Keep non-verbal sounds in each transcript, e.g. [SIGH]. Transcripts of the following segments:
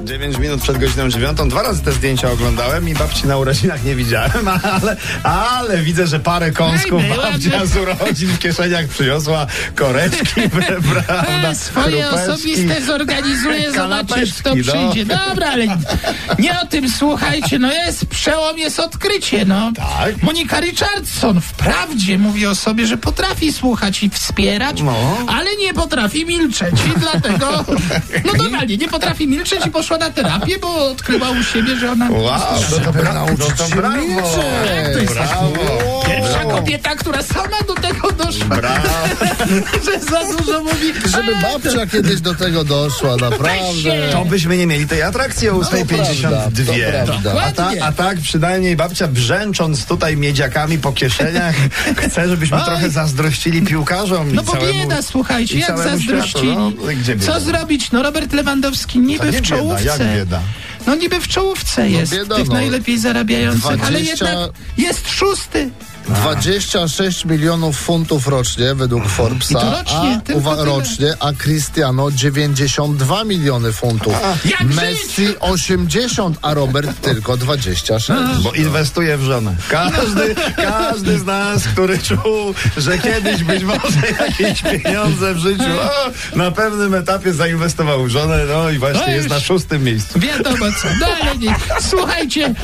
9 minut przed godziną dziewiątą. Dwa razy te zdjęcia oglądałem i babci na urodzinach nie widziałem, [LAUGHS] ale, ale widzę, że parę kąsków Ej, no, babcia z urodzin w kieszeniach przyniosła koreczki, [LAUGHS] prawda? E, swoje osobiste zorganizuję, [LAUGHS] zobaczysz kto no. przyjdzie. Dobra, ale nie o tym słuchajcie, no jest przełom, jest odkrycie, no. Tak. Monika Richardson wprawdzie mówi o sobie, że potrafi słuchać i wspierać, No. ale nie potrafi milczeć i dlatego, no normalnie, nie potrafi milczeć i poszła na terapię, bo odkryła u siebie, że ona... Wow, to, to, brawo. milczeć. to brawo. Brawo. Kobieta, która sama do tego doszła, Brawo. [LAUGHS] że za dużo mówi. Żeby babcia kiedyś do tego doszła, się. naprawdę. To byśmy nie mieli tej atrakcji o 8.52. No, a, ta, a tak przynajmniej babcia brzęcząc tutaj miedziakami po kieszeniach [LAUGHS] chce, żebyśmy Oj. trochę zazdrościli piłkarzom No i bo całemu, bieda, słuchajcie, i jak zazdrościli. Światu, no, bieda? Co zrobić? No Robert Lewandowski niby w bieda, czołówce. jak bieda? No niby w czołówce jest, bieda, tych no. najlepiej zarabiających, ale 20 jednak jest szósty. 26 milionów funtów rocznie według Forbesa, I to rocznie, a, tylko uwa- tyle. rocznie, a Cristiano 92 miliony funtów. Jak Messi 80, a Robert tylko 26. Bo inwestuje w żonę. Każdy, każdy z nas, który czuł, że kiedyś być może jakieś pieniądze w życiu o, na pewnym etapie zainwestował w żonę, no i właśnie No jest na szóstym miejscu. Wiadomo co. Ale nie. Słuchajcie,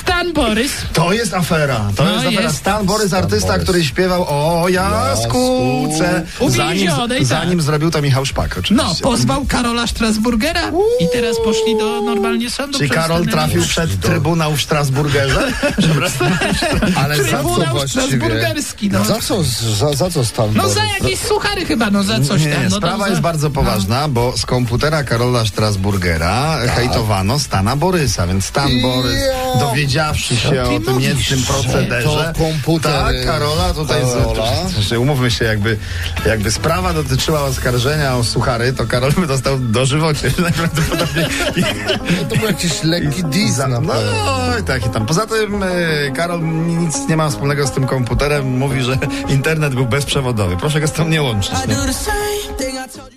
Stan Borys. To jest afera. To No jest afera. jest. Stan Borys, artysta, Borys. który śpiewał o jaskółce. Zanim, tak. zanim zrobił to Michał Szpak oczywiście. No, pozwał Karola Strasburgera i teraz poszli do normalnie sądu. Czyli przez Karol ten trafił przed Trybunał w Strasburgerze? [LAUGHS] Ale za co Trybunał właściwie? strasburgerski, no. Za co, za, za co stan No Borys? za jakieś suchary chyba, no za coś Nie, tam. No, sprawa tam jest za... bardzo poważna, bo z komputera Karola Strasburgera hejtowano Stana Borysa, więc Stan Ja. Borys, dowiedziawszy się o tym mówisz, niecnym że procederze, to komputery tak, Karola tutaj, Karola. Z, z, umówmy się, jakby, jakby sprawa dotyczyła oskarżenia o suchary, to Karol by dostał dożywocie [LAUGHS] najprawdopodobniej. I, To był jakiś lekki dis za, na no i tak i tam. Poza tym e, Karol nic nie ma wspólnego z tym komputerem, mówi, że internet był bezprzewodowy. Proszę go z tym nie łączyć. I